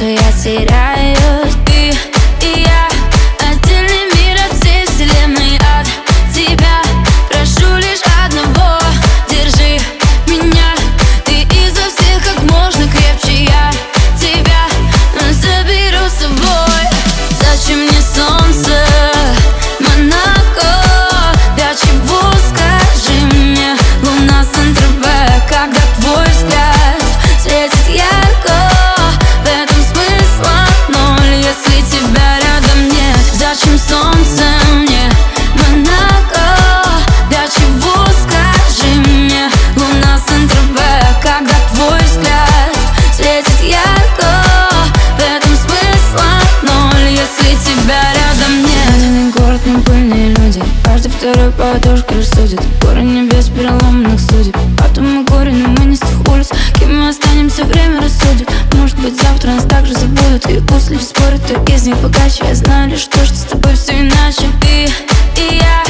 Eu yes, ser I. второй подушка рассудит. Горы небес переломных судеб. Потом мы горе, но мы не с тех улиц. Кем мы останемся, время рассудит. Может быть завтра нас также забудут. И пусть лишь спорят, то из них богаче. Я знаю лишь то, что с тобой все иначе. Ты и я